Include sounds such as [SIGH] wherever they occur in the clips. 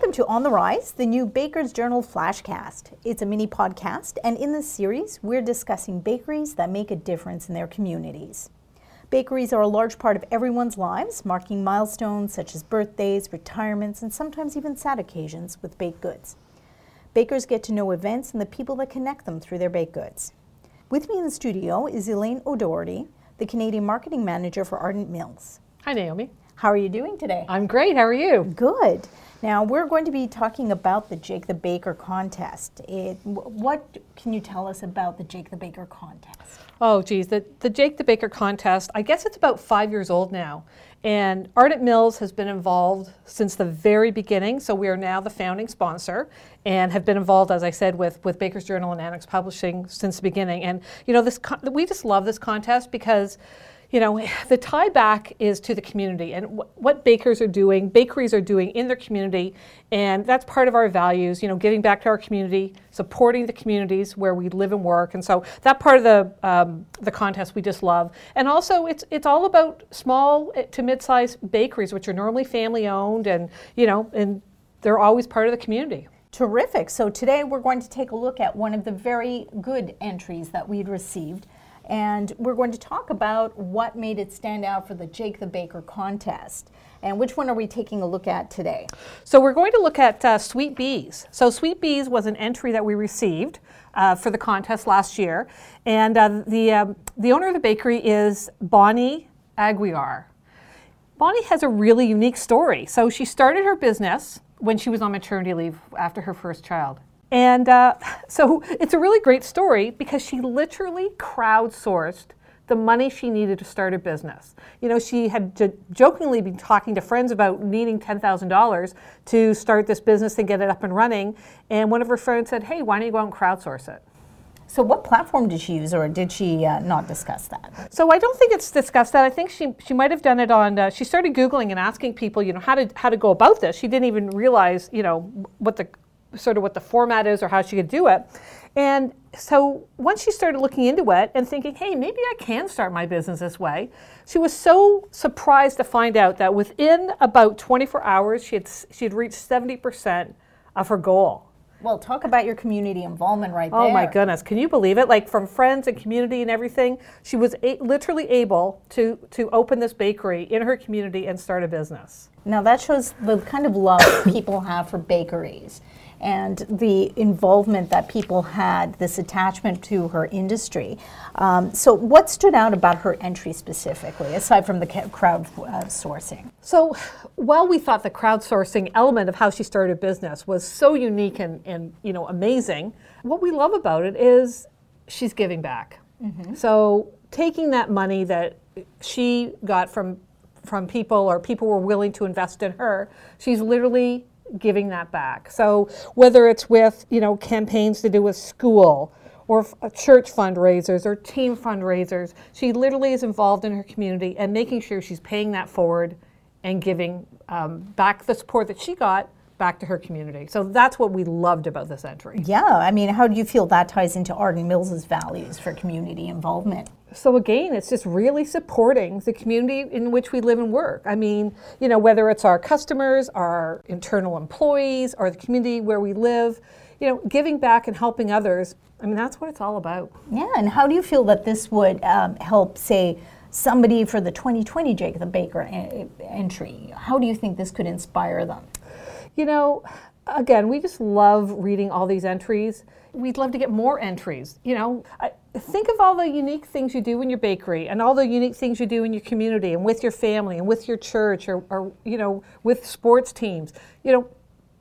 Welcome to On the Rise, the new Baker's Journal Flashcast. It's a mini podcast, and in this series, we're discussing bakeries that make a difference in their communities. Bakeries are a large part of everyone's lives, marking milestones such as birthdays, retirements, and sometimes even sad occasions with baked goods. Bakers get to know events and the people that connect them through their baked goods. With me in the studio is Elaine O'Doherty, the Canadian Marketing Manager for Ardent Mills. Hi, Naomi. How are you doing today? I'm great. How are you? Good. Now, we're going to be talking about the Jake the Baker contest. It, what can you tell us about the Jake the Baker contest? Oh, geez. The, the Jake the Baker contest, I guess it's about five years old now. And Ardent Mills has been involved since the very beginning. So we are now the founding sponsor and have been involved, as I said, with, with Baker's Journal and Annex Publishing since the beginning. And, you know, this we just love this contest because you know, the tie back is to the community and w- what bakers are doing, bakeries are doing in their community, and that's part of our values. You know, giving back to our community, supporting the communities where we live and work, and so that part of the um, the contest we just love. And also, it's it's all about small eh, to mid-sized bakeries, which are normally family owned, and you know, and they're always part of the community. Terrific. So today we're going to take a look at one of the very good entries that we'd received and we're going to talk about what made it stand out for the Jake the Baker contest. And which one are we taking a look at today? So we're going to look at uh, Sweet Bees. So Sweet Bees was an entry that we received uh, for the contest last year, and uh, the um, the owner of the bakery is Bonnie Aguiar. Bonnie has a really unique story. So she started her business when she was on maternity leave after her first child. And uh, [LAUGHS] so it's a really great story because she literally crowdsourced the money she needed to start a business. You know, she had j- jokingly been talking to friends about needing $10,000 to start this business and get it up and running. And one of her friends said, hey, why don't you go out and crowdsource it? So, what platform did she use, or did she uh, not discuss that? So, I don't think it's discussed that. I think she she might have done it on. Uh, she started googling and asking people, you know, how to how to go about this. She didn't even realize, you know, what the sort of what the format is or how she could do it. And so once she started looking into it and thinking, hey, maybe I can start my business this way, she was so surprised to find out that within about 24 hours, she had, she had reached 70% of her goal. Well, talk about your community involvement right there. Oh my goodness, can you believe it? Like from friends and community and everything, she was a- literally able to to open this bakery in her community and start a business. Now that shows the kind of love [COUGHS] people have for bakeries and the involvement that people had, this attachment to her industry. Um, so, what stood out about her entry specifically, aside from the crowd uh, sourcing? So, while we thought the crowdsourcing element of how she started a business was so unique and, and you know amazing, what we love about it is she's giving back. Mm-hmm. So, taking that money that she got from from people or people were willing to invest in her, she's literally giving that back. So whether it's with you know campaigns to do with school or uh, church fundraisers or team fundraisers, she literally is involved in her community and making sure she's paying that forward and giving um, back the support that she got back to her community. So that's what we loved about this entry. Yeah, I mean, how do you feel that ties into Ardent Mills' values for community involvement? So again, it's just really supporting the community in which we live and work. I mean, you know, whether it's our customers, our internal employees, or the community where we live, you know, giving back and helping others. I mean, that's what it's all about. Yeah, and how do you feel that this would um, help, say, somebody for the 2020 Jake the Baker entry? How do you think this could inspire them? You know, again, we just love reading all these entries. We'd love to get more entries. You know, I, think of all the unique things you do in your bakery and all the unique things you do in your community and with your family and with your church or, or you know, with sports teams. You know,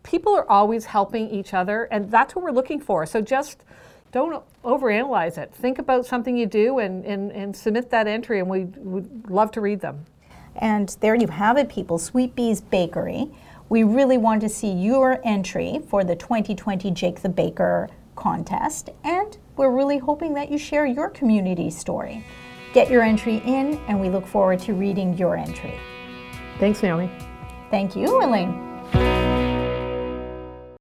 people are always helping each other, and that's what we're looking for. So just don't overanalyze it. Think about something you do and, and, and submit that entry, and we would love to read them. And there you have it, people. Sweet Bees Bakery. We really want to see your entry for the 2020 Jake the Baker contest, and we're really hoping that you share your community story. Get your entry in, and we look forward to reading your entry. Thanks, Naomi. Thank you, Elaine.